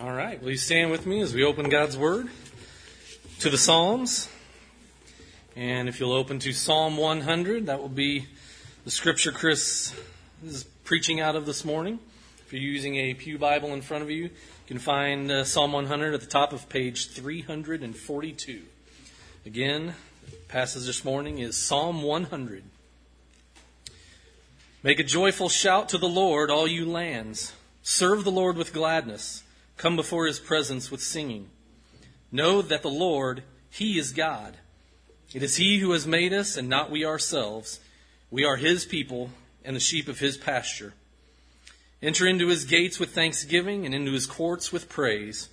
All right. Will you stand with me as we open God's Word to the Psalms? And if you'll open to Psalm 100, that will be the scripture Chris is preaching out of this morning. If you're using a Pew Bible in front of you, you can find uh, Psalm 100 at the top of page 342. Again, the passage this morning is Psalm 100. Make a joyful shout to the Lord, all you lands. Serve the Lord with gladness. Come before his presence with singing. Know that the Lord, he is God. It is he who has made us and not we ourselves. We are his people and the sheep of his pasture. Enter into his gates with thanksgiving and into his courts with praise.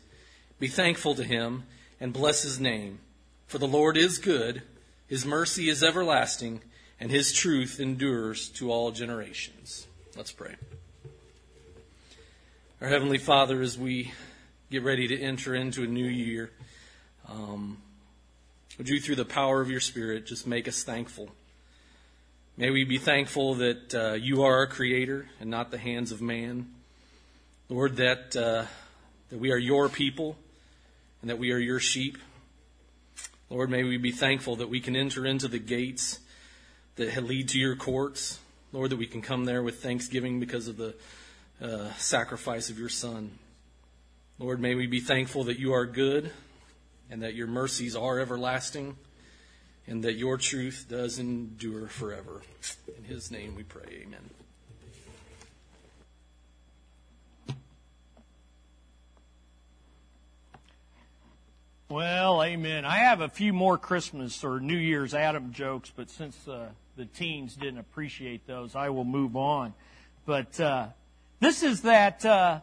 Be thankful to him and bless his name. For the Lord is good, his mercy is everlasting, and his truth endures to all generations. Let's pray. Our Heavenly Father, as we get ready to enter into a new year, um, would you, through the power of your Spirit, just make us thankful? May we be thankful that uh, you are our Creator and not the hands of man. Lord, that, uh, that we are your people and that we are your sheep. Lord, may we be thankful that we can enter into the gates that lead to your courts. Lord, that we can come there with thanksgiving because of the uh, sacrifice of your Son. Lord, may we be thankful that you are good and that your mercies are everlasting and that your truth does endure forever. In his name we pray. Amen. Well, amen. I have a few more Christmas or New Year's Adam jokes, but since uh, the teens didn't appreciate those, I will move on. But uh, this is that uh,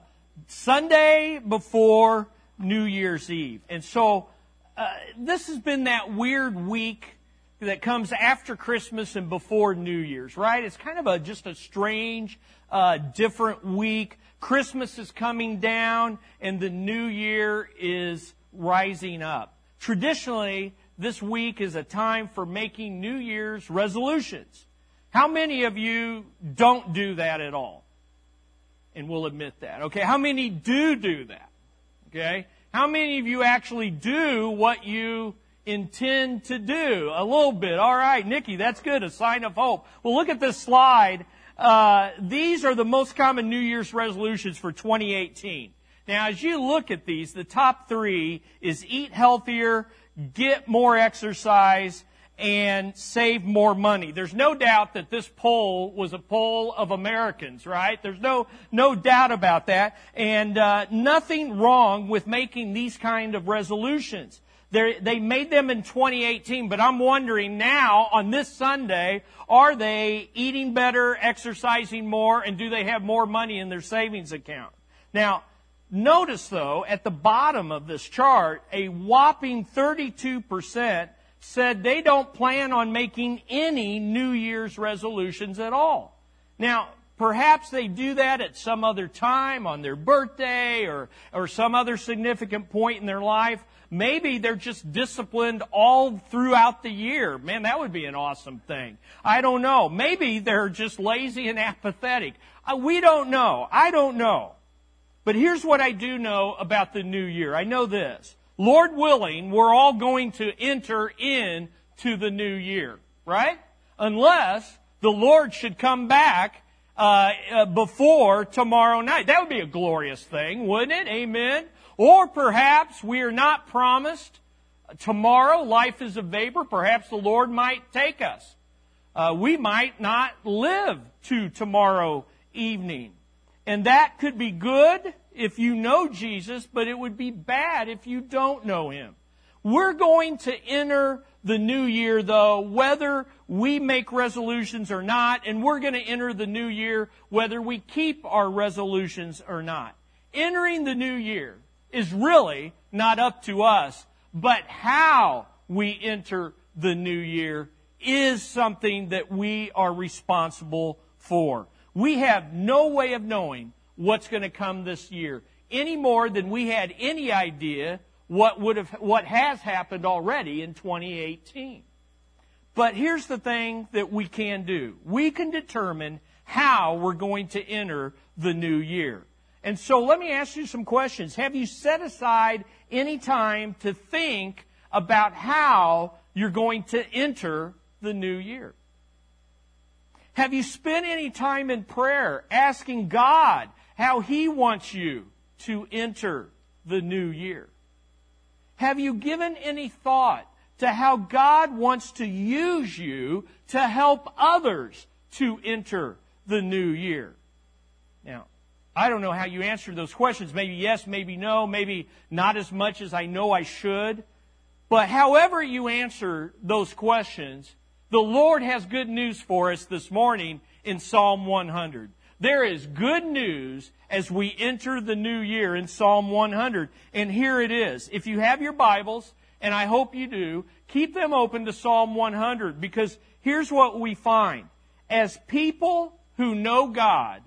Sunday before New Year's Eve. And so uh, this has been that weird week that comes after Christmas and before New Year's, right? It's kind of a just a strange, uh, different week. Christmas is coming down and the New Year is rising up. Traditionally, this week is a time for making New Year's resolutions. How many of you don't do that at all? And we'll admit that. Okay, how many do do that? Okay, how many of you actually do what you intend to do? A little bit. All right, Nikki, that's good. A sign of hope. Well, look at this slide. Uh, these are the most common New Year's resolutions for 2018. Now, as you look at these, the top three is eat healthier, get more exercise, and save more money. There's no doubt that this poll was a poll of Americans, right? There's no no doubt about that, and uh, nothing wrong with making these kind of resolutions. They're, they made them in 2018, but I'm wondering now on this Sunday, are they eating better, exercising more, and do they have more money in their savings account? Now, notice though, at the bottom of this chart, a whopping 32 percent said they don't plan on making any New Year's resolutions at all. Now, perhaps they do that at some other time on their birthday or, or some other significant point in their life. Maybe they're just disciplined all throughout the year. Man, that would be an awesome thing. I don't know. Maybe they're just lazy and apathetic. Uh, we don't know. I don't know. But here's what I do know about the new year. I know this. Lord willing, we're all going to enter in to the new year, right? Unless the Lord should come back uh, uh, before tomorrow night. That would be a glorious thing, wouldn't it? Amen. Or perhaps we are not promised tomorrow. Life is a vapor. Perhaps the Lord might take us. Uh, we might not live to tomorrow evening. And that could be good if you know Jesus, but it would be bad if you don't know Him. We're going to enter the new year though, whether we make resolutions or not, and we're going to enter the new year whether we keep our resolutions or not. Entering the new year is really not up to us, but how we enter the new year is something that we are responsible for. We have no way of knowing what's going to come this year any more than we had any idea what would have what has happened already in 2018. But here's the thing that we can do. We can determine how we're going to enter the new year. And so let me ask you some questions. Have you set aside any time to think about how you're going to enter the new year? Have you spent any time in prayer asking God how He wants you to enter the new year? Have you given any thought to how God wants to use you to help others to enter the new year? Now, I don't know how you answer those questions. Maybe yes, maybe no, maybe not as much as I know I should. But however you answer those questions, the Lord has good news for us this morning in Psalm 100. There is good news as we enter the new year in Psalm 100. And here it is. If you have your Bibles, and I hope you do, keep them open to Psalm 100 because here's what we find. As people who know God,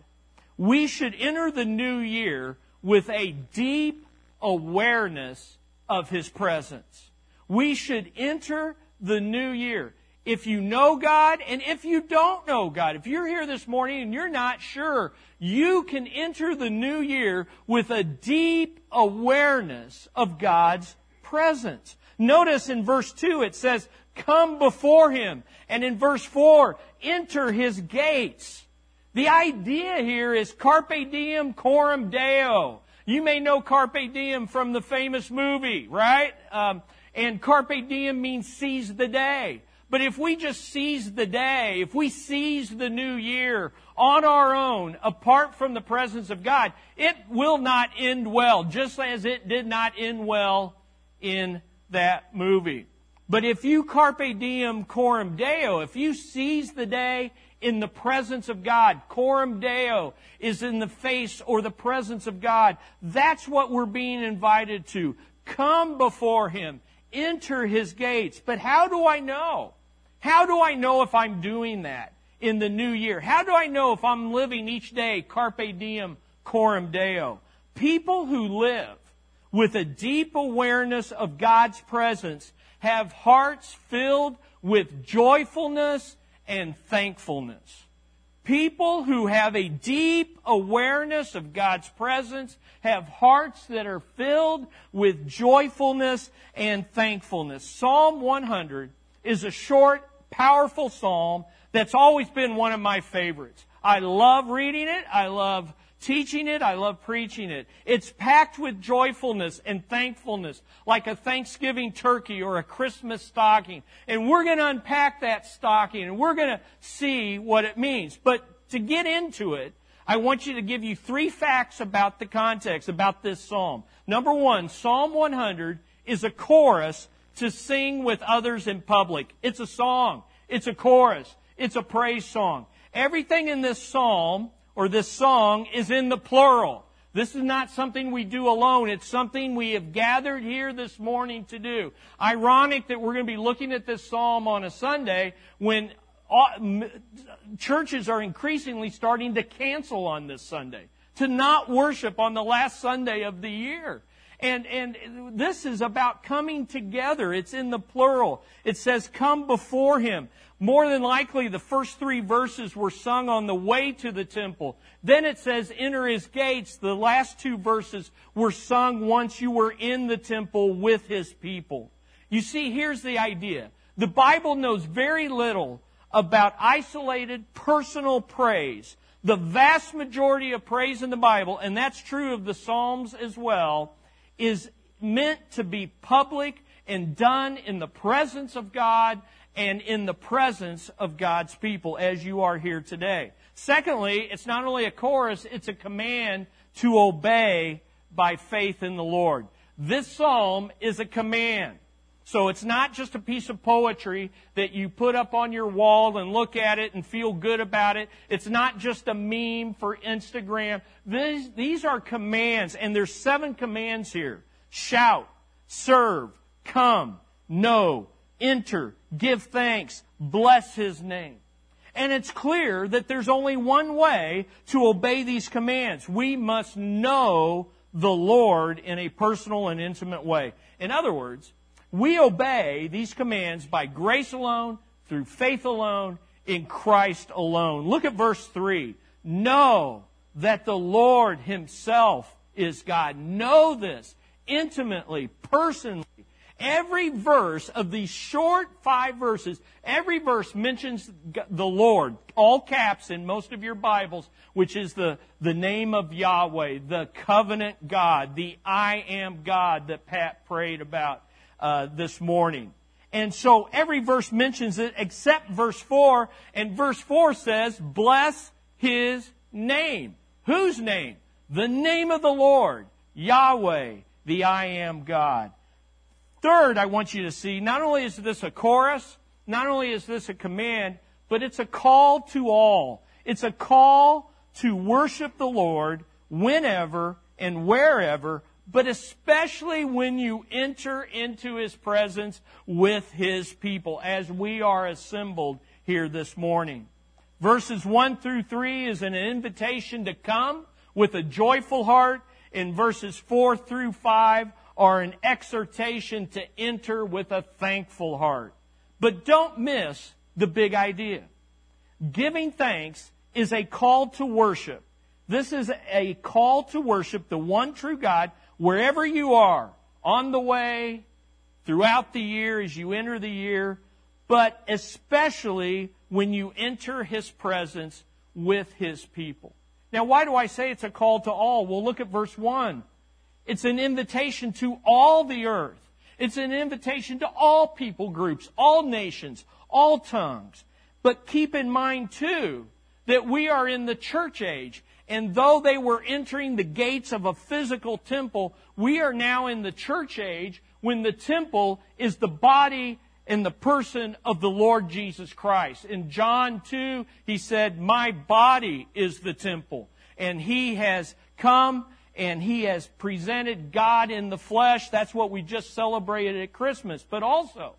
we should enter the new year with a deep awareness of His presence. We should enter the new year if you know God and if you don't know God. If you're here this morning and you're not sure, you can enter the new year with a deep awareness of God's presence. Notice in verse 2 it says, come before Him. And in verse 4, enter His gates. The idea here is carpe diem coram deo. You may know carpe diem from the famous movie, right? Um, and carpe diem means seize the day. But if we just seize the day, if we seize the new year on our own, apart from the presence of God, it will not end well, just as it did not end well in that movie. But if you carpe diem coram deo, if you seize the day in the presence of God, coram deo is in the face or the presence of God, that's what we're being invited to. Come before Him. Enter His gates. But how do I know? How do I know if I'm doing that in the new year? How do I know if I'm living each day carpe diem coram deo? People who live with a deep awareness of God's presence have hearts filled with joyfulness and thankfulness. People who have a deep awareness of God's presence have hearts that are filled with joyfulness and thankfulness. Psalm 100 is a short powerful psalm that's always been one of my favorites. I love reading it. I love teaching it. I love preaching it. It's packed with joyfulness and thankfulness, like a Thanksgiving turkey or a Christmas stocking. And we're going to unpack that stocking and we're going to see what it means. But to get into it, I want you to give you three facts about the context, about this psalm. Number one, Psalm 100 is a chorus to sing with others in public. It's a song. It's a chorus. It's a praise song. Everything in this psalm or this song is in the plural. This is not something we do alone. It's something we have gathered here this morning to do. Ironic that we're going to be looking at this psalm on a Sunday when uh, churches are increasingly starting to cancel on this Sunday, to not worship on the last Sunday of the year. And, and this is about coming together. It's in the plural. It says, come before him. More than likely, the first three verses were sung on the way to the temple. Then it says, enter his gates. The last two verses were sung once you were in the temple with his people. You see, here's the idea. The Bible knows very little about isolated personal praise. The vast majority of praise in the Bible, and that's true of the Psalms as well, is meant to be public and done in the presence of God and in the presence of God's people as you are here today. Secondly, it's not only a chorus, it's a command to obey by faith in the Lord. This psalm is a command. So it's not just a piece of poetry that you put up on your wall and look at it and feel good about it. It's not just a meme for Instagram. These, these are commands, and there's seven commands here. Shout, serve, come, know, enter, give thanks, bless his name. And it's clear that there's only one way to obey these commands. We must know the Lord in a personal and intimate way. In other words, we obey these commands by grace alone, through faith alone, in Christ alone. Look at verse 3. Know that the Lord Himself is God. Know this intimately, personally. Every verse of these short five verses, every verse mentions the Lord, all caps in most of your Bibles, which is the, the name of Yahweh, the covenant God, the I am God that Pat prayed about uh, this morning. And so every verse mentions it except verse 4, and verse 4 says, bless his name. Whose name? The name of the Lord, Yahweh, the I am God. Third, I want you to see, not only is this a chorus, not only is this a command, but it's a call to all. It's a call to worship the Lord whenever and wherever, but especially when you enter into His presence with His people, as we are assembled here this morning. Verses 1 through 3 is an invitation to come with a joyful heart. In verses 4 through 5 are an exhortation to enter with a thankful heart. But don't miss the big idea. Giving thanks is a call to worship. This is a call to worship the one true God wherever you are, on the way, throughout the year, as you enter the year, but especially when you enter His presence with His people. Now, why do I say it's a call to all? Well, look at verse 1. It's an invitation to all the earth. It's an invitation to all people groups, all nations, all tongues. But keep in mind too that we are in the church age. And though they were entering the gates of a physical temple, we are now in the church age when the temple is the body and the person of the Lord Jesus Christ. In John 2, he said, My body is the temple. And he has come and he has presented God in the flesh. That's what we just celebrated at Christmas. But also,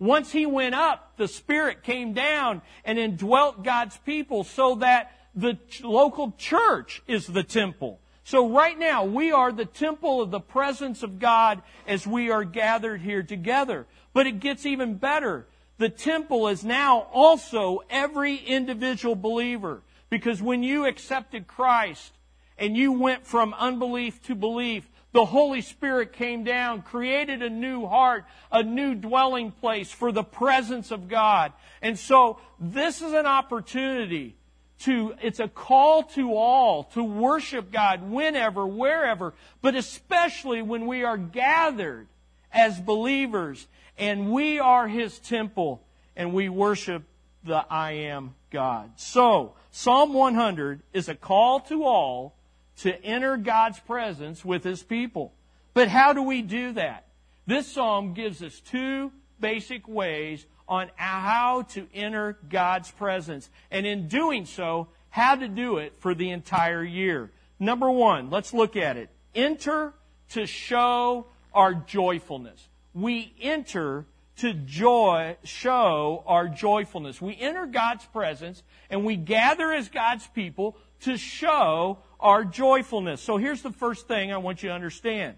once he went up, the Spirit came down and indwelt God's people so that the local church is the temple. So right now, we are the temple of the presence of God as we are gathered here together. But it gets even better. The temple is now also every individual believer. Because when you accepted Christ, and you went from unbelief to belief, the Holy Spirit came down, created a new heart, a new dwelling place for the presence of God. And so this is an opportunity to, it's a call to all to worship God whenever, wherever, but especially when we are gathered as believers and we are His temple and we worship the I am God. So, Psalm 100 is a call to all to enter God's presence with His people. But how do we do that? This psalm gives us two basic ways on how to enter God's presence. And in doing so, how to do it for the entire year. Number one, let's look at it. Enter to show our joyfulness. We enter to joy, show our joyfulness. We enter God's presence and we gather as God's people to show our joyfulness. So here's the first thing I want you to understand.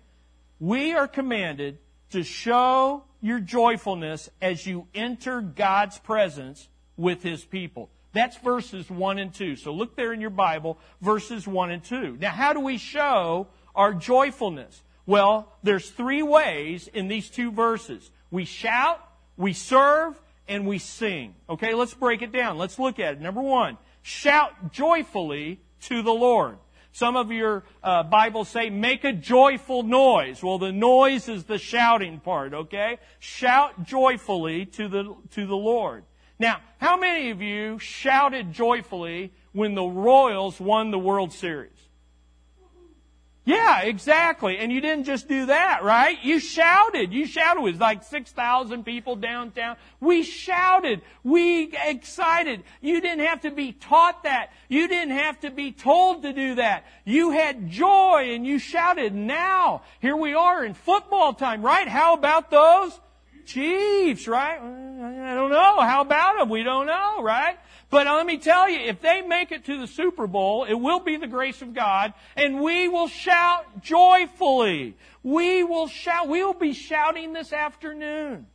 We are commanded to show your joyfulness as you enter God's presence with His people. That's verses 1 and 2. So look there in your Bible, verses 1 and 2. Now, how do we show our joyfulness? Well, there's three ways in these two verses. We shout, we serve, and we sing. Okay, let's break it down. Let's look at it. Number one, shout joyfully to the Lord. Some of your uh, Bibles say, make a joyful noise. Well, the noise is the shouting part, okay? Shout joyfully to the, to the Lord. Now, how many of you shouted joyfully when the Royals won the World Series? Yeah, exactly. And you didn't just do that, right? You shouted. You shouted. It was like 6,000 people downtown. We shouted. We excited. You didn't have to be taught that. You didn't have to be told to do that. You had joy and you shouted. Now, here we are in football time, right? How about those Chiefs, right? I don't know. How about them? We don't know, right? But let me tell you, if they make it to the Super Bowl, it will be the grace of God, and we will shout joyfully. We will shout. We will be shouting this afternoon.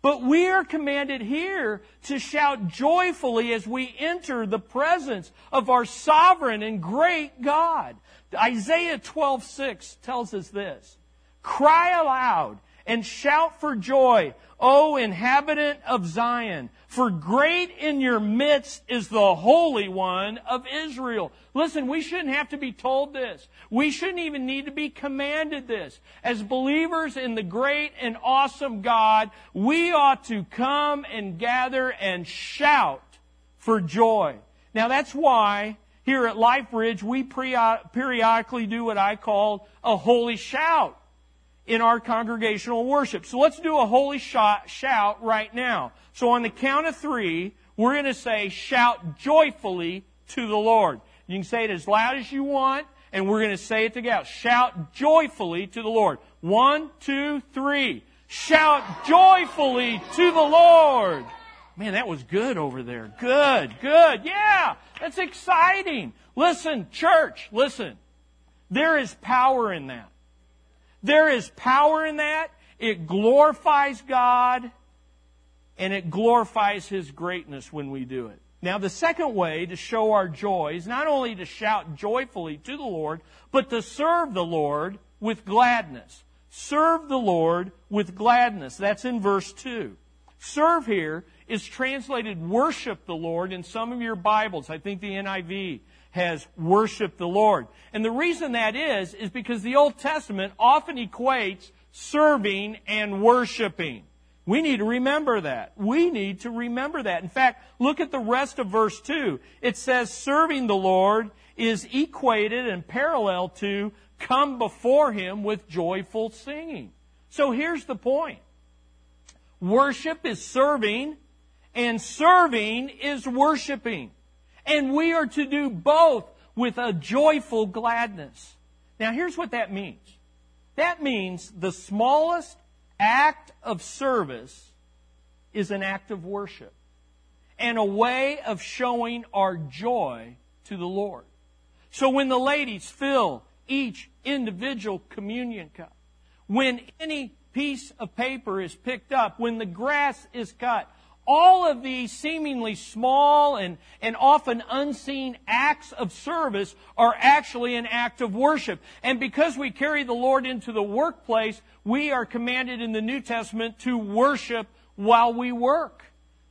But we are commanded here to shout joyfully as we enter the presence of our sovereign and great God. Isaiah 12:6 tells us this. Cry aloud and shout for joy, O inhabitant of Zion, for great in your midst is the Holy One of Israel. Listen, we shouldn't have to be told this. We shouldn't even need to be commanded this. As believers in the great and awesome God, we ought to come and gather and shout for joy. Now that's why here at Life Ridge, we periodically do what I call a holy shout in our congregational worship. So let's do a holy shout, shout right now. So on the count of three, we're going to say, shout joyfully to the Lord. You can say it as loud as you want, and we're going to say it together. Shout joyfully to the Lord. One, two, three. Shout joyfully to the Lord. Man, that was good over there. Good, good. Yeah, that's exciting. Listen, church, listen. There is power in that. There is power in that. It glorifies God and it glorifies His greatness when we do it. Now, the second way to show our joy is not only to shout joyfully to the Lord, but to serve the Lord with gladness. Serve the Lord with gladness. That's in verse 2. Serve here is translated worship the Lord in some of your Bibles. I think the NIV has worshiped the Lord. And the reason that is, is because the Old Testament often equates serving and worshiping. We need to remember that. We need to remember that. In fact, look at the rest of verse 2. It says serving the Lord is equated and parallel to come before Him with joyful singing. So here's the point. Worship is serving and serving is worshiping. And we are to do both with a joyful gladness. Now, here's what that means that means the smallest act of service is an act of worship and a way of showing our joy to the Lord. So when the ladies fill each individual communion cup, when any piece of paper is picked up, when the grass is cut, all of these seemingly small and, and often unseen acts of service are actually an act of worship. And because we carry the Lord into the workplace, we are commanded in the New Testament to worship while we work.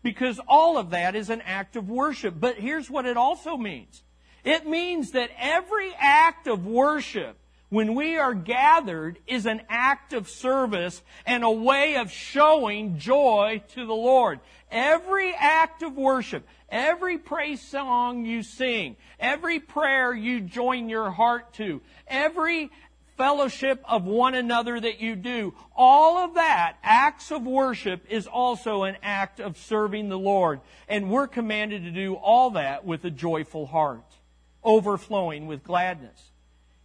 Because all of that is an act of worship. But here's what it also means. It means that every act of worship when we are gathered is an act of service and a way of showing joy to the Lord. Every act of worship, every praise song you sing, every prayer you join your heart to, every fellowship of one another that you do, all of that, acts of worship, is also an act of serving the Lord. And we're commanded to do all that with a joyful heart, overflowing with gladness.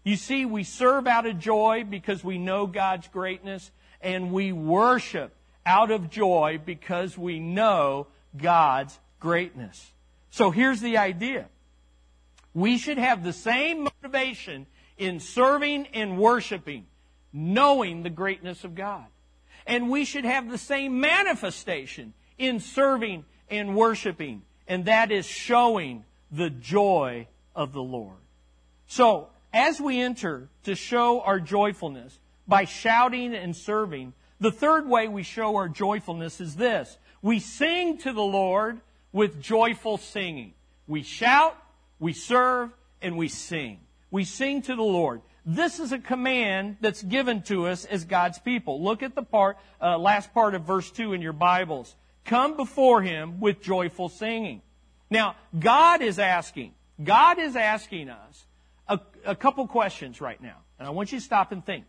You see, we serve out of joy because we know God's greatness, and we worship out of joy because we know God's greatness. So here's the idea. We should have the same motivation in serving and worshiping, knowing the greatness of God. And we should have the same manifestation in serving and worshiping, and that is showing the joy of the Lord. So, as we enter to show our joyfulness by shouting and serving, the third way we show our joyfulness is this. We sing to the Lord with joyful singing. We shout, we serve, and we sing. We sing to the Lord. This is a command that's given to us as God's people. Look at the part, uh, last part of verse 2 in your Bibles. Come before Him with joyful singing. Now, God is asking, God is asking us a, a couple questions right now, and I want you to stop and think.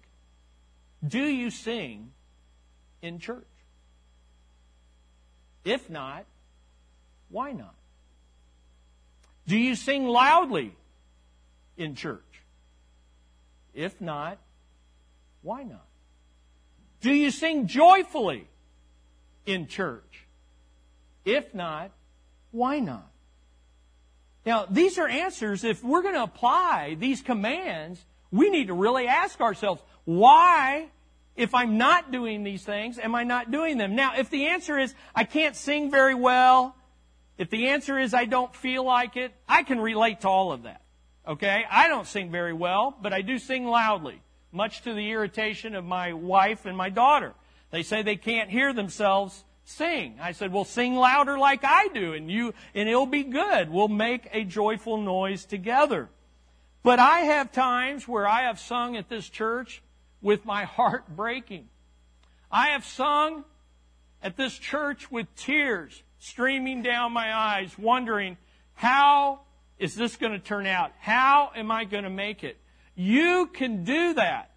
Do you sing in church? If not, why not? Do you sing loudly in church? If not, why not? Do you sing joyfully in church? If not, why not? Now, these are answers. If we're going to apply these commands, we need to really ask ourselves, why if I'm not doing these things, am I not doing them? Now, if the answer is I can't sing very well, if the answer is I don't feel like it, I can relate to all of that. Okay? I don't sing very well, but I do sing loudly, much to the irritation of my wife and my daughter. They say they can't hear themselves sing. I said, well, sing louder like I do, and you, and it'll be good. We'll make a joyful noise together. But I have times where I have sung at this church with my heart breaking. I have sung at this church with tears streaming down my eyes, wondering, how is this going to turn out? How am I going to make it? You can do that.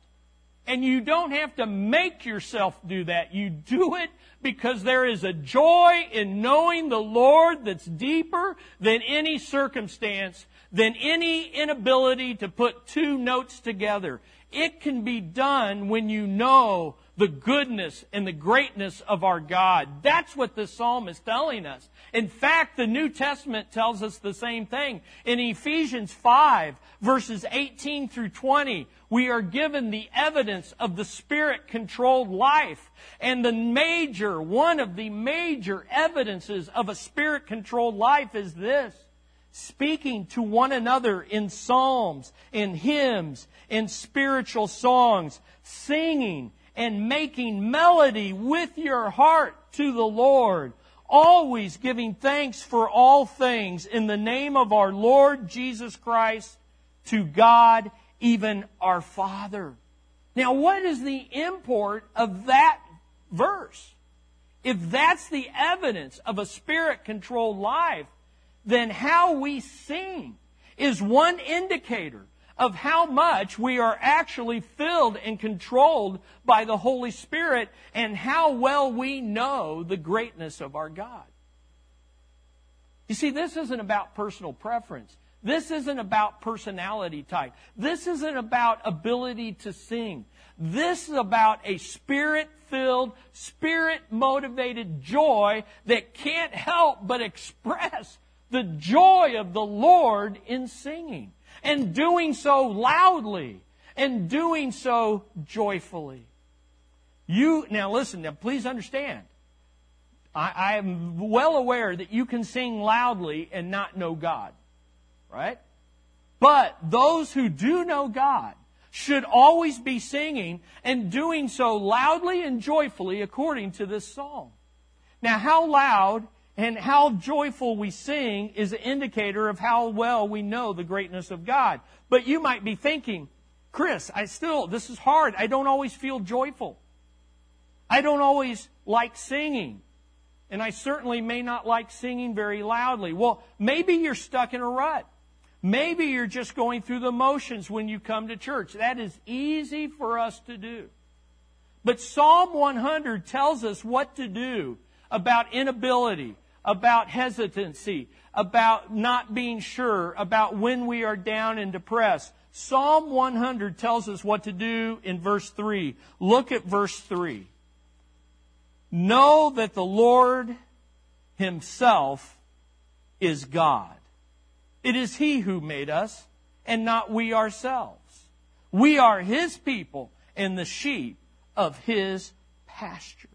And you don't have to make yourself do that. You do it because there is a joy in knowing the Lord that's deeper than any circumstance, than any inability to put two notes together. It can be done when you know the goodness and the greatness of our God. That's what this psalm is telling us. In fact, the New Testament tells us the same thing. In Ephesians 5, verses 18 through 20, we are given the evidence of the Spirit controlled life. And the major, one of the major evidences of a Spirit controlled life is this speaking to one another in psalms, in hymns, in spiritual songs, singing and making melody with your heart to the Lord, always giving thanks for all things in the name of our Lord Jesus Christ to God, even our Father. Now, what is the import of that verse? If that's the evidence of a spirit controlled life, then how we sing is one indicator of how much we are actually filled and controlled by the Holy Spirit and how well we know the greatness of our God. You see, this isn't about personal preference. This isn't about personality type. This isn't about ability to sing. This is about a spirit filled, spirit motivated joy that can't help but express the joy of the Lord in singing and doing so loudly and doing so joyfully. You, now listen, now please understand. I, I am well aware that you can sing loudly and not know God. Right? But those who do know God should always be singing and doing so loudly and joyfully according to this psalm. Now, how loud and how joyful we sing is an indicator of how well we know the greatness of God. But you might be thinking, Chris, I still, this is hard. I don't always feel joyful. I don't always like singing. And I certainly may not like singing very loudly. Well, maybe you're stuck in a rut. Maybe you're just going through the motions when you come to church. That is easy for us to do. But Psalm 100 tells us what to do about inability, about hesitancy, about not being sure, about when we are down and depressed. Psalm 100 tells us what to do in verse 3. Look at verse 3. Know that the Lord Himself is God. It is He who made us, and not we ourselves. We are His people and the sheep of His pasture.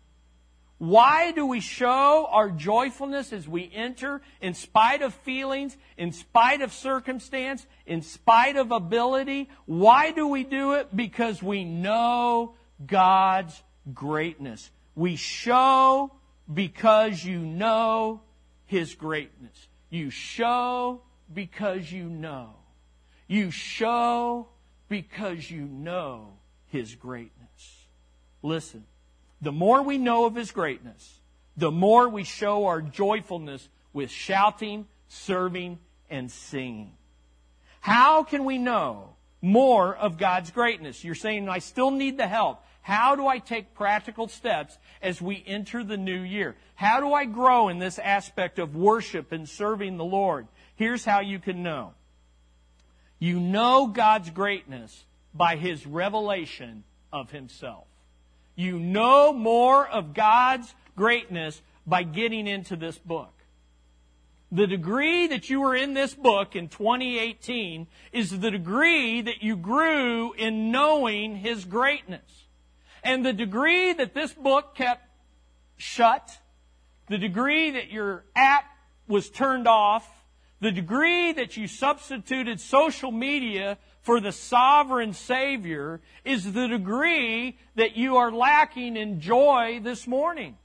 Why do we show our joyfulness as we enter in spite of feelings, in spite of circumstance, in spite of ability? Why do we do it? Because we know God's greatness. We show because you know His greatness. You show because you know. You show because you know His greatness. Listen, the more we know of His greatness, the more we show our joyfulness with shouting, serving, and singing. How can we know more of God's greatness? You're saying, I still need the help. How do I take practical steps as we enter the new year? How do I grow in this aspect of worship and serving the Lord? Here's how you can know. You know God's greatness by His revelation of Himself. You know more of God's greatness by getting into this book. The degree that you were in this book in 2018 is the degree that you grew in knowing His greatness. And the degree that this book kept shut, the degree that your app was turned off, the degree that you substituted social media for the sovereign Savior is the degree that you are lacking in joy this morning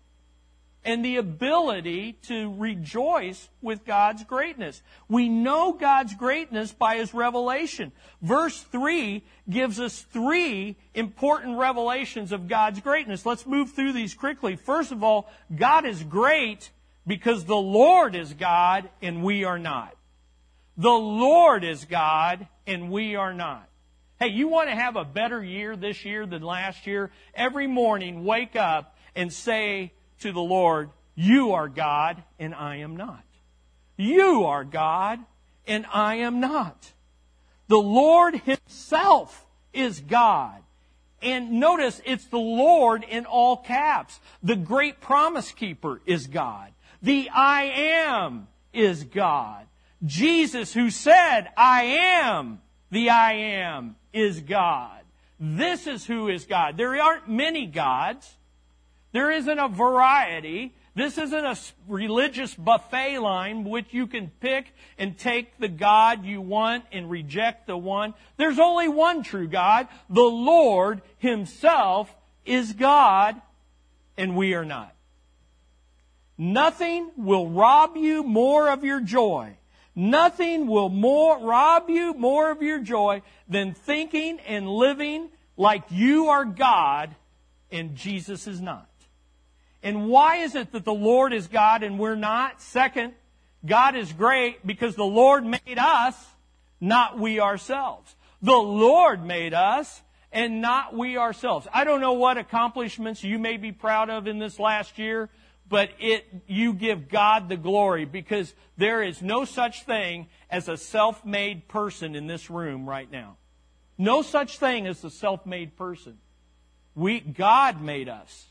and the ability to rejoice with God's greatness. We know God's greatness by His revelation. Verse 3 gives us three important revelations of God's greatness. Let's move through these quickly. First of all, God is great because the Lord is God and we are not. The Lord is God and we are not. Hey, you want to have a better year this year than last year? Every morning, wake up and say to the Lord, You are God and I am not. You are God and I am not. The Lord Himself is God. And notice it's the Lord in all caps. The great promise keeper is God. The I am is God. Jesus who said, I am the I am is God. This is who is God. There aren't many gods. There isn't a variety. This isn't a religious buffet line which you can pick and take the God you want and reject the one. There's only one true God. The Lord Himself is God and we are not. Nothing will rob you more of your joy. Nothing will more rob you more of your joy than thinking and living like you are God and Jesus is not. And why is it that the Lord is God and we're not? Second, God is great because the Lord made us, not we ourselves. The Lord made us and not we ourselves. I don't know what accomplishments you may be proud of in this last year, but it, you give God the glory because there is no such thing as a self-made person in this room right now. No such thing as a self-made person. We, God made us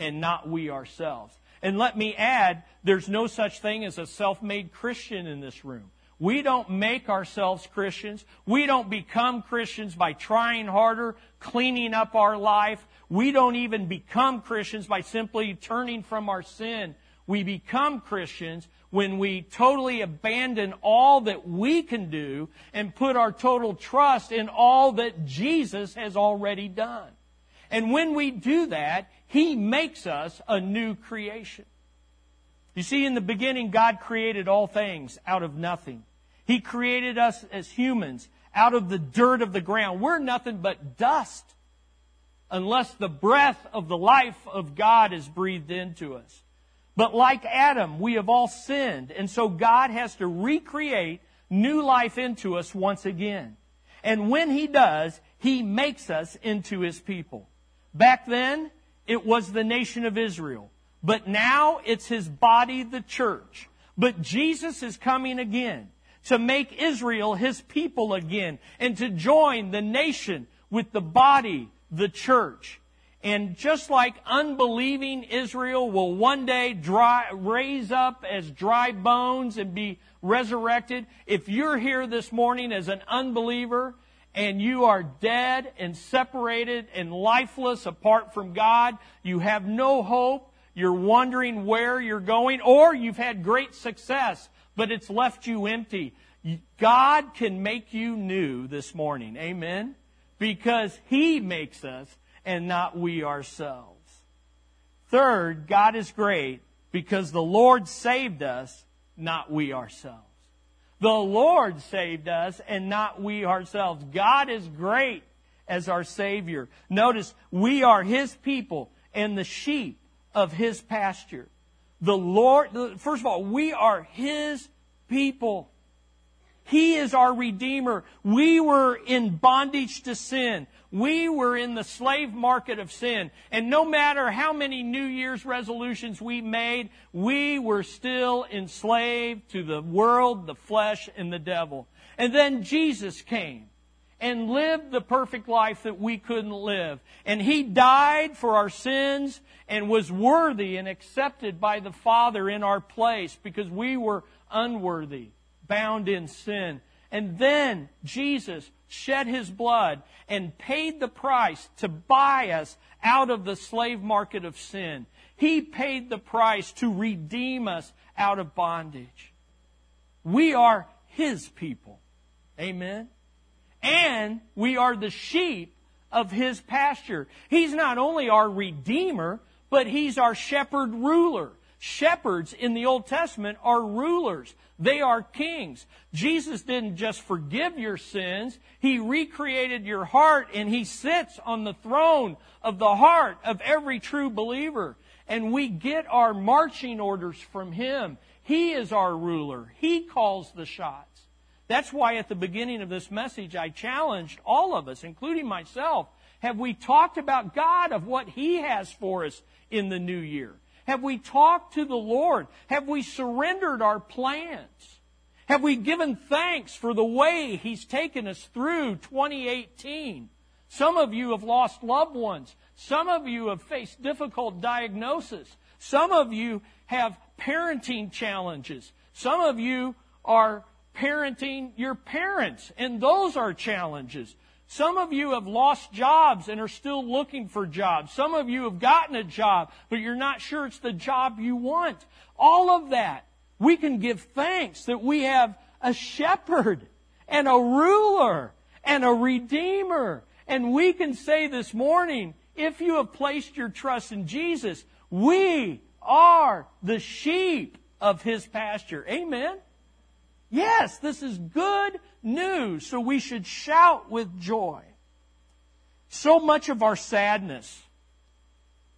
and not we ourselves. And let me add, there's no such thing as a self-made Christian in this room. We don't make ourselves Christians. We don't become Christians by trying harder, cleaning up our life. We don't even become Christians by simply turning from our sin. We become Christians when we totally abandon all that we can do and put our total trust in all that Jesus has already done. And when we do that, He makes us a new creation. You see, in the beginning, God created all things out of nothing. He created us as humans out of the dirt of the ground. We're nothing but dust unless the breath of the life of God is breathed into us. But like Adam, we have all sinned, and so God has to recreate new life into us once again. And when He does, He makes us into His people. Back then, it was the nation of Israel. But now it's His body, the church. But Jesus is coming again to make Israel his people again and to join the nation with the body, the church. And just like unbelieving Israel will one day dry, raise up as dry bones and be resurrected, if you're here this morning as an unbeliever and you are dead and separated and lifeless apart from God, you have no hope, you're wondering where you're going, or you've had great success but it's left you empty. God can make you new this morning. Amen? Because He makes us and not we ourselves. Third, God is great because the Lord saved us, not we ourselves. The Lord saved us and not we ourselves. God is great as our Savior. Notice, we are His people and the sheep of His pasture. The Lord, first of all, we are His people. He is our Redeemer. We were in bondage to sin. We were in the slave market of sin. And no matter how many New Year's resolutions we made, we were still enslaved to the world, the flesh, and the devil. And then Jesus came and lived the perfect life that we couldn't live. And He died for our sins and was worthy and accepted by the Father in our place because we were unworthy, bound in sin. And then Jesus shed his blood and paid the price to buy us out of the slave market of sin. He paid the price to redeem us out of bondage. We are his people. Amen. And we are the sheep of his pasture. He's not only our redeemer, but he's our shepherd ruler. Shepherds in the Old Testament are rulers. They are kings. Jesus didn't just forgive your sins. He recreated your heart and He sits on the throne of the heart of every true believer. And we get our marching orders from Him. He is our ruler. He calls the shots. That's why at the beginning of this message I challenged all of us, including myself, have we talked about God of what He has for us in the new year? Have we talked to the Lord? Have we surrendered our plans? Have we given thanks for the way He's taken us through 2018? Some of you have lost loved ones. Some of you have faced difficult diagnosis. Some of you have parenting challenges. Some of you are parenting your parents, and those are challenges. Some of you have lost jobs and are still looking for jobs. Some of you have gotten a job, but you're not sure it's the job you want. All of that, we can give thanks that we have a shepherd and a ruler and a redeemer. And we can say this morning, if you have placed your trust in Jesus, we are the sheep of his pasture. Amen. Yes, this is good news, so we should shout with joy. So much of our sadness,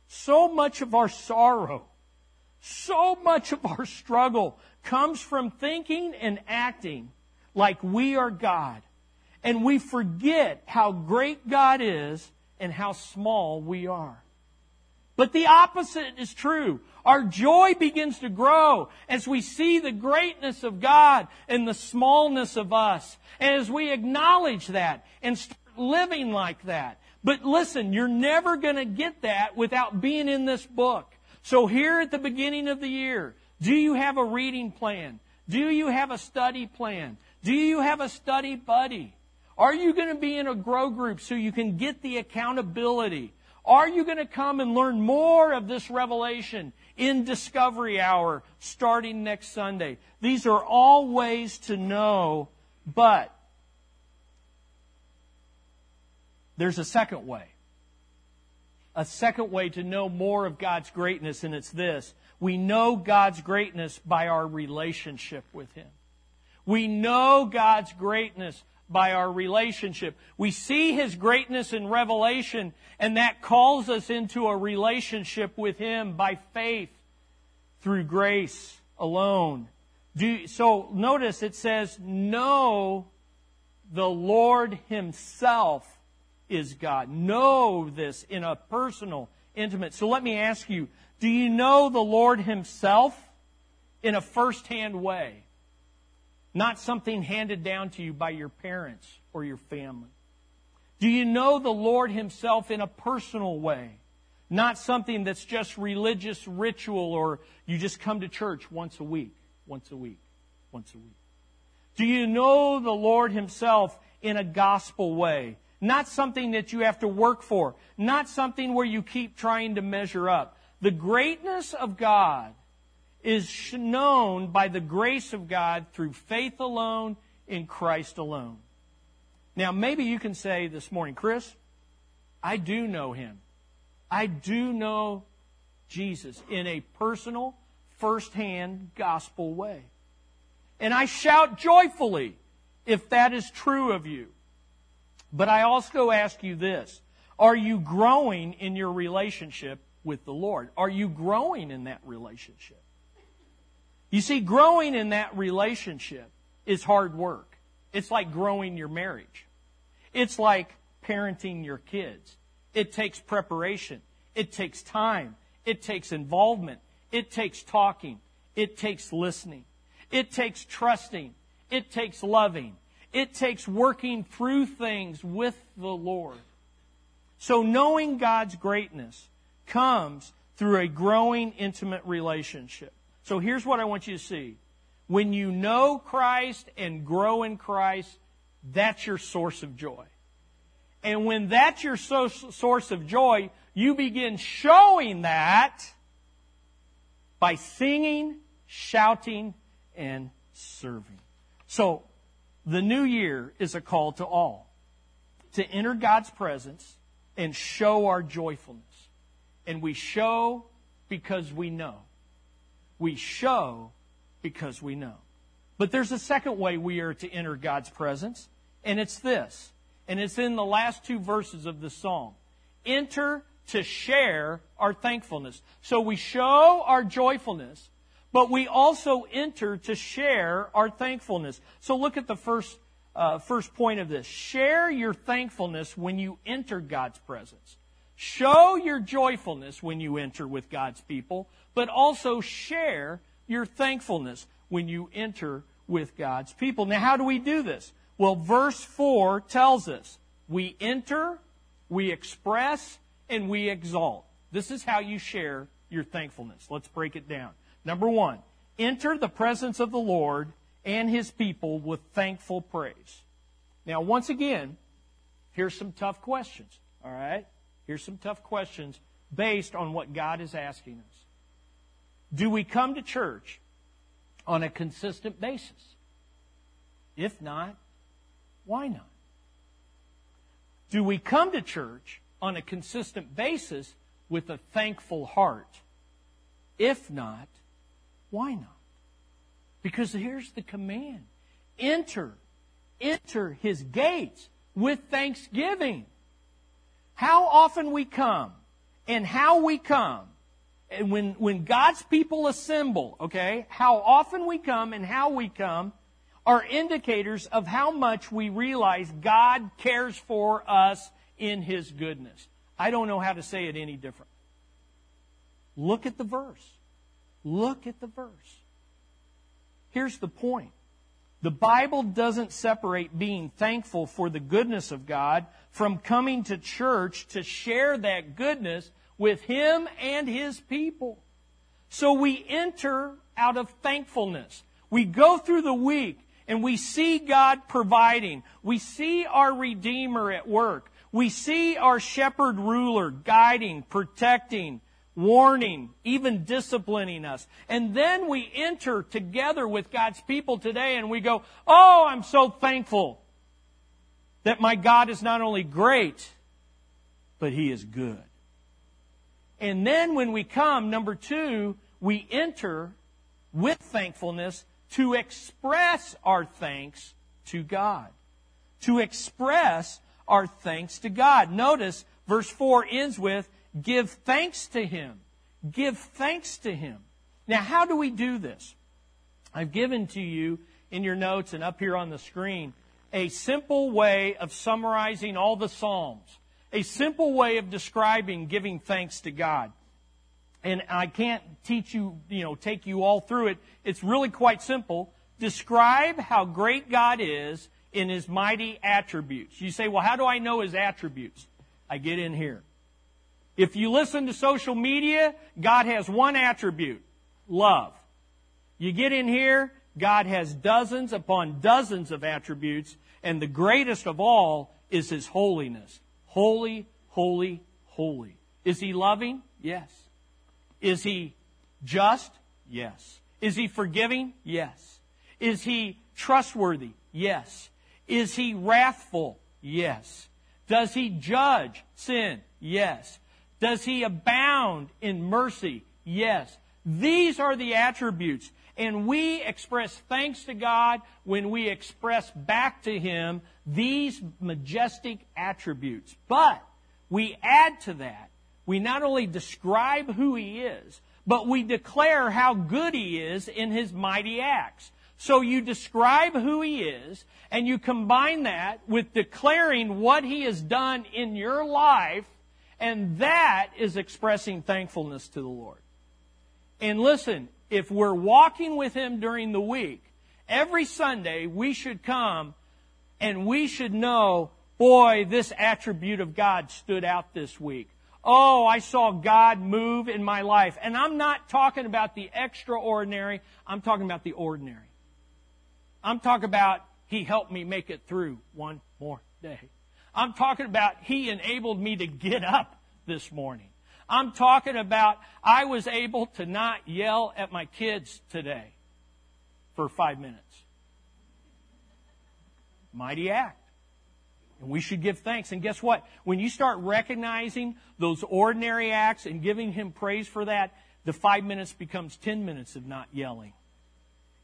so much of our sorrow, so much of our struggle comes from thinking and acting like we are God. And we forget how great God is and how small we are. But the opposite is true. Our joy begins to grow as we see the greatness of God and the smallness of us. And as we acknowledge that and start living like that. But listen, you're never going to get that without being in this book. So here at the beginning of the year, do you have a reading plan? Do you have a study plan? Do you have a study buddy? Are you going to be in a grow group so you can get the accountability? Are you going to come and learn more of this revelation in Discovery Hour starting next Sunday? These are all ways to know, but there's a second way. A second way to know more of God's greatness, and it's this. We know God's greatness by our relationship with Him. We know God's greatness by our relationship. We see His greatness in Revelation, and that calls us into a relationship with Him by faith through grace alone. Do, so notice it says, Know the Lord Himself is God. Know this in a personal, intimate. So let me ask you, do you know the Lord Himself in a first hand way? Not something handed down to you by your parents or your family? Do you know the Lord Himself in a personal way? Not something that's just religious ritual or you just come to church once a week, once a week, once a week. Do you know the Lord Himself in a gospel way? Not something that you have to work for. Not something where you keep trying to measure up. The greatness of God is known by the grace of God through faith alone in Christ alone. Now, maybe you can say this morning, Chris, I do know him. I do know Jesus in a personal, first-hand gospel way. And I shout joyfully if that is true of you. But I also ask you this. Are you growing in your relationship with the Lord? Are you growing in that relationship? You see, growing in that relationship is hard work. It's like growing your marriage. It's like parenting your kids. It takes preparation. It takes time. It takes involvement. It takes talking. It takes listening. It takes trusting. It takes loving. It takes working through things with the Lord. So knowing God's greatness comes through a growing intimate relationship. So here's what I want you to see. When you know Christ and grow in Christ, that's your source of joy. And when that's your source of joy, you begin showing that by singing, shouting, and serving. So, the new year is a call to all to enter God's presence and show our joyfulness. And we show because we know. We show because we know. But there's a second way we are to enter God's presence, and it's this. And it's in the last two verses of the psalm. Enter to share our thankfulness. So we show our joyfulness, but we also enter to share our thankfulness. So look at the first, uh, first point of this. Share your thankfulness when you enter God's presence. Show your joyfulness when you enter with God's people, but also share your thankfulness when you enter with God's people. Now, how do we do this? Well, verse 4 tells us we enter, we express, and we exalt. This is how you share your thankfulness. Let's break it down. Number one, enter the presence of the Lord and his people with thankful praise. Now, once again, here's some tough questions. All right? Here's some tough questions based on what God is asking us. Do we come to church on a consistent basis? If not, why not? Do we come to church on a consistent basis with a thankful heart? If not, why not? Because here's the command enter, enter his gates with thanksgiving. How often we come and how we come, and when, when God's people assemble, okay, how often we come and how we come are indicators of how much we realize God cares for us in His goodness. I don't know how to say it any different. Look at the verse. Look at the verse. Here's the point. The Bible doesn't separate being thankful for the goodness of God from coming to church to share that goodness with Him and His people. So we enter out of thankfulness. We go through the week and we see God providing. We see our Redeemer at work. We see our shepherd ruler guiding, protecting, warning, even disciplining us. And then we enter together with God's people today and we go, Oh, I'm so thankful that my God is not only great, but He is good. And then when we come, number two, we enter with thankfulness to express our thanks to God. To express our thanks to God. Notice verse 4 ends with, give thanks to Him. Give thanks to Him. Now, how do we do this? I've given to you in your notes and up here on the screen a simple way of summarizing all the Psalms, a simple way of describing giving thanks to God and I can't teach you, you know, take you all through it. It's really quite simple. Describe how great God is in His mighty attributes. You say, well, how do I know His attributes? I get in here. If you listen to social media, God has one attribute, love. You get in here, God has dozens upon dozens of attributes, and the greatest of all is His holiness. Holy, holy, holy. Is He loving? Yes. Is he just? Yes. Is he forgiving? Yes. Is he trustworthy? Yes. Is he wrathful? Yes. Does he judge sin? Yes. Does he abound in mercy? Yes. These are the attributes. And we express thanks to God when we express back to Him these majestic attributes. But we add to that we not only describe who he is, but we declare how good he is in his mighty acts. So you describe who he is, and you combine that with declaring what he has done in your life, and that is expressing thankfulness to the Lord. And listen, if we're walking with him during the week, every Sunday we should come and we should know, boy, this attribute of God stood out this week. Oh, I saw God move in my life. And I'm not talking about the extraordinary, I'm talking about the ordinary. I'm talking about He helped me make it through one more day. I'm talking about He enabled me to get up this morning. I'm talking about I was able to not yell at my kids today for five minutes. Mighty act. And we should give thanks. And guess what? When you start recognizing those ordinary acts and giving Him praise for that, the five minutes becomes 10 minutes of not yelling.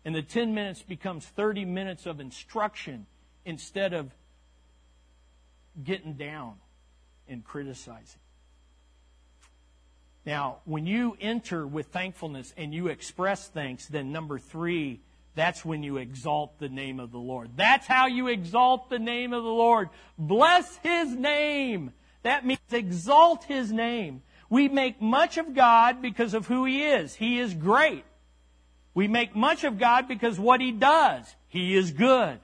And the 10 minutes becomes 30 minutes of instruction instead of getting down and criticizing. Now, when you enter with thankfulness and you express thanks, then number three, that's when you exalt the name of the Lord. That's how you exalt the name of the Lord. Bless His name. That means exalt His name. We make much of God because of who He is. He is great. We make much of God because what He does. He is good.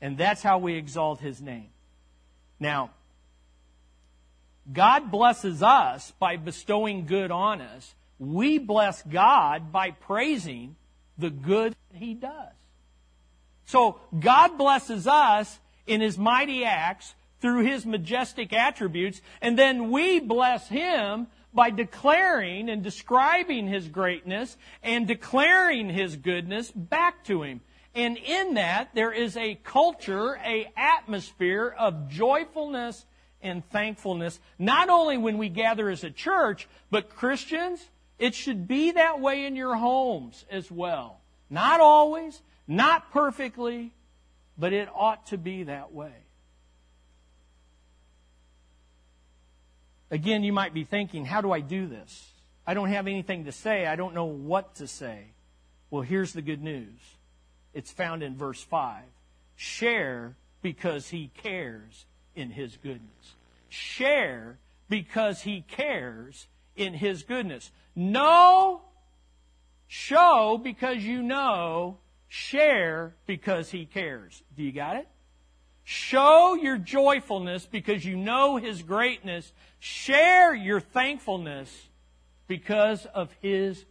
And that's how we exalt His name. Now, God blesses us by bestowing good on us. We bless God by praising the good He does. So God blesses us in His mighty acts through His majestic attributes, and then we bless Him by declaring and describing His greatness and declaring His goodness back to Him. And in that, there is a culture, a atmosphere of joyfulness and thankfulness, not only when we gather as a church, but Christians, it should be that way in your homes as well. Not always, not perfectly, but it ought to be that way. Again, you might be thinking, how do I do this? I don't have anything to say. I don't know what to say. Well, here's the good news. It's found in verse 5. Share because he cares in his goodness. Share because he cares in his goodness. Know, show because you know, share because he cares. Do you got it? Show your joyfulness because you know his greatness. Share your thankfulness because of his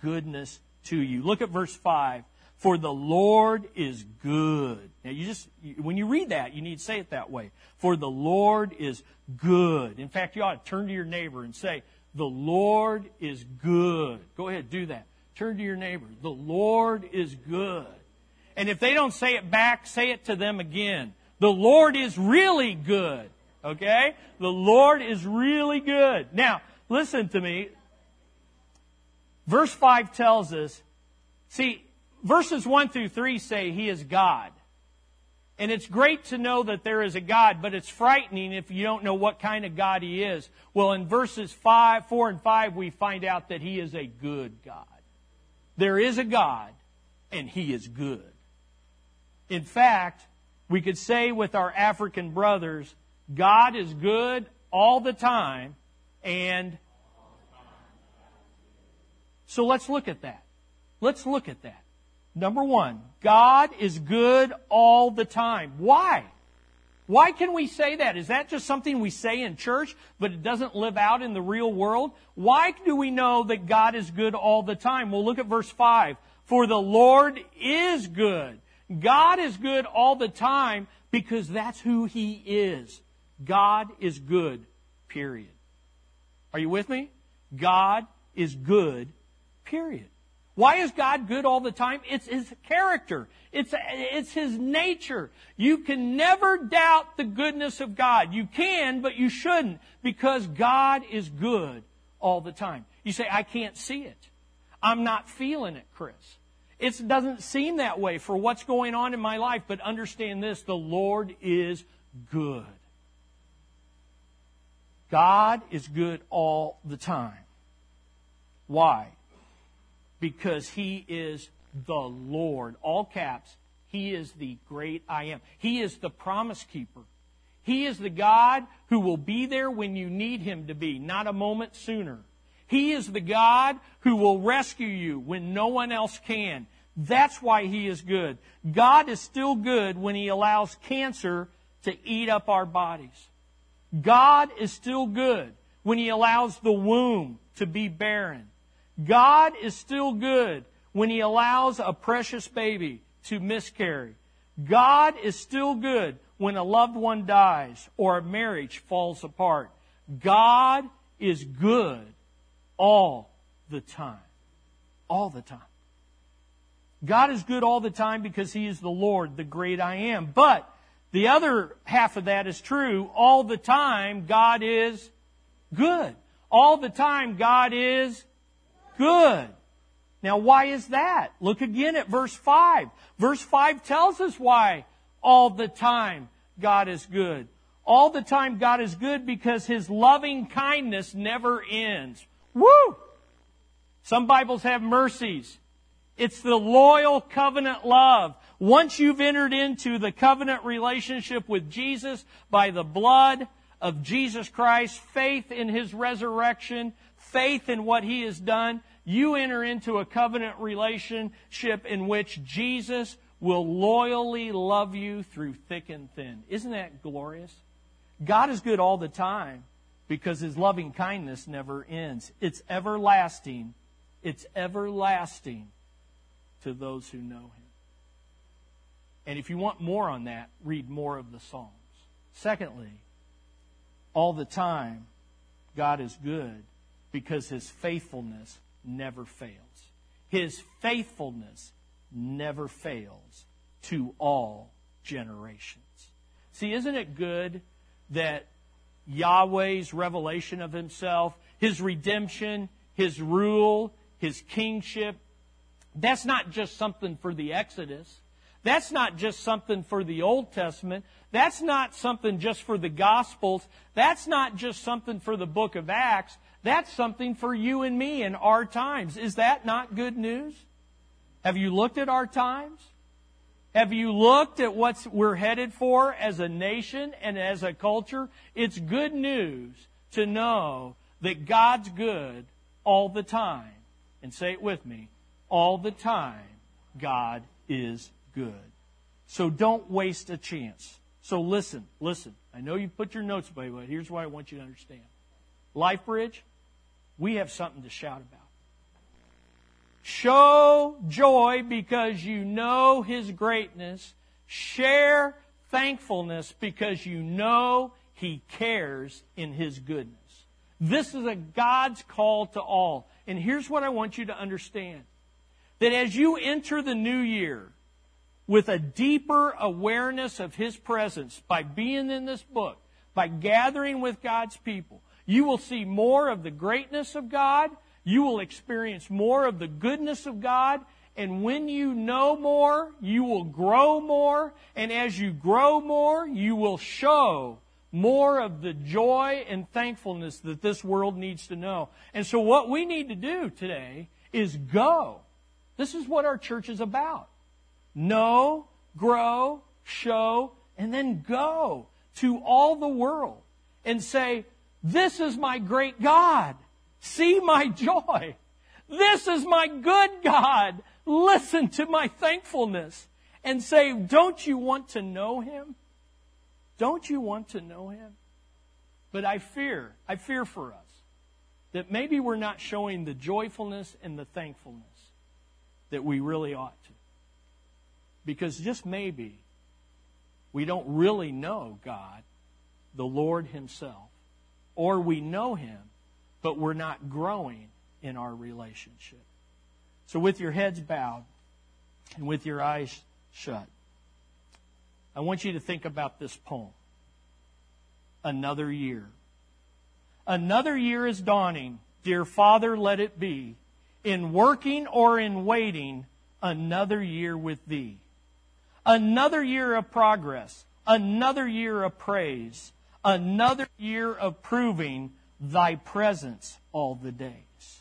goodness to you. Look at verse 5. For the Lord is good. Now you just, when you read that, you need to say it that way. For the Lord is good. In fact, you ought to turn to your neighbor and say, the Lord is good. Go ahead, do that. Turn to your neighbor. The Lord is good. And if they don't say it back, say it to them again. The Lord is really good. Okay? The Lord is really good. Now, listen to me. Verse 5 tells us, see, verses 1 through 3 say He is God. And it's great to know that there is a God, but it's frightening if you don't know what kind of God He is. Well, in verses 5, 4 and 5, we find out that He is a good God. There is a God, and He is good. In fact, we could say with our African brothers, God is good all the time, and so let's look at that. Let's look at that. Number one, God is good all the time. Why? Why can we say that? Is that just something we say in church, but it doesn't live out in the real world? Why do we know that God is good all the time? Well, look at verse 5. For the Lord is good. God is good all the time because that's who He is. God is good, period. Are you with me? God is good, period. Why is God good all the time? It's His character. It's, it's His nature. You can never doubt the goodness of God. You can, but you shouldn't because God is good all the time. You say, I can't see it. I'm not feeling it, Chris. It doesn't seem that way for what's going on in my life, but understand this, the Lord is good. God is good all the time. Why? Because he is the Lord. All caps. He is the great I am. He is the promise keeper. He is the God who will be there when you need him to be, not a moment sooner. He is the God who will rescue you when no one else can. That's why he is good. God is still good when he allows cancer to eat up our bodies. God is still good when he allows the womb to be barren. God is still good when He allows a precious baby to miscarry. God is still good when a loved one dies or a marriage falls apart. God is good all the time. All the time. God is good all the time because He is the Lord, the great I am. But the other half of that is true. All the time, God is good. All the time, God is good. Now, why is that? Look again at verse 5. Verse 5 tells us why all the time God is good. All the time God is good because His loving kindness never ends. Woo! Some Bibles have mercies. It's the loyal covenant love. Once you've entered into the covenant relationship with Jesus by the blood of Jesus Christ, faith in His resurrection, faith in what He has done, you enter into a covenant relationship in which Jesus will loyally love you through thick and thin. Isn't that glorious? God is good all the time because his loving kindness never ends. It's everlasting. It's everlasting to those who know him. And if you want more on that, read more of the Psalms. Secondly, all the time, God is good because his faithfulness never fails. His faithfulness never fails to all generations. See, isn't it good that Yahweh's revelation of himself, his redemption, his rule, his kingship, that's not just something for the Exodus. That's not just something for the Old Testament. That's not something just for the Gospels. That's not just something for the book of Acts. That's something for you and me in our times. Is that not good news? Have you looked at our times? Have you looked at what we're headed for as a nation and as a culture? It's good news to know that God's good all the time. And say it with me all the time, God is good. So don't waste a chance. So listen, listen. I know you put your notes away, but here's what I want you to understand. Life Bridge, we have something to shout about. Show joy because you know His greatness. Share thankfulness because you know He cares in His goodness. This is a God's call to all. And here's what I want you to understand. That as you enter the new year with a deeper awareness of His presence by being in this book, by gathering with God's people, you will see more of the greatness of God. You will experience more of the goodness of God. And when you know more, you will grow more. And as you grow more, you will show more of the joy and thankfulness that this world needs to know. And so what we need to do today is go. This is what our church is about. Know, grow, show, and then go to all the world and say, this is my great God. See my joy. This is my good God. Listen to my thankfulness and say, don't you want to know him? Don't you want to know him? But I fear, I fear for us that maybe we're not showing the joyfulness and the thankfulness that we really ought to. Because just maybe we don't really know God, the Lord Himself or we know Him, but we're not growing in our relationship. So, with your heads bowed and with your eyes shut, I want you to think about this poem. Another year. Another year is dawning. Dear Father, let it be. In working or in waiting, another year with Thee. Another year of progress. Another year of praise another year of proving thy presence all the days.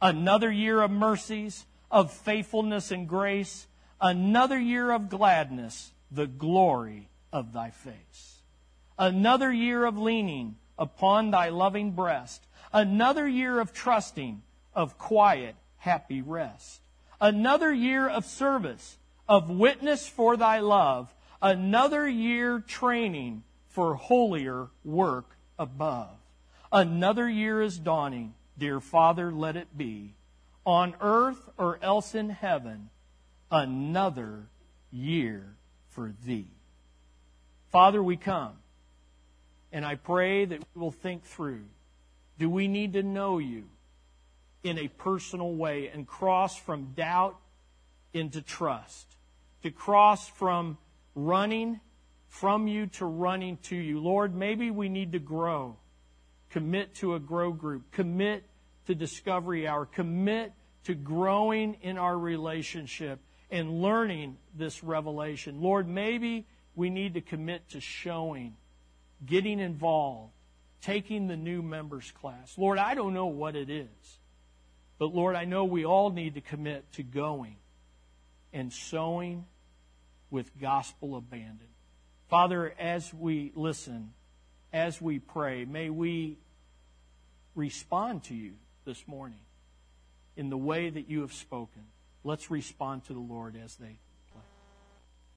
Another year of mercies, of faithfulness and grace, another year of gladness, the glory of thy face. Another year of leaning upon thy loving breast, another year of trusting, of quiet, happy rest. Another year of service, of witness for thy love, another year training for holier work above. Another year is dawning. Dear Father, let it be. On earth or else in heaven, another year for thee. Father, we come, and I pray that we will think through do we need to know you in a personal way and cross from doubt into trust? To cross from running from you to running to you. Lord, maybe we need to grow. Commit to a grow group. Commit to discovery hour. Commit to growing in our relationship and learning this revelation. Lord, maybe we need to commit to showing, getting involved, taking the new members class. Lord, I don't know what it is, but Lord, I know we all need to commit to going and sowing with gospel abandon. Father, as we listen, as we pray, may we respond to you this morning in the way that you have spoken. Let's respond to the Lord as they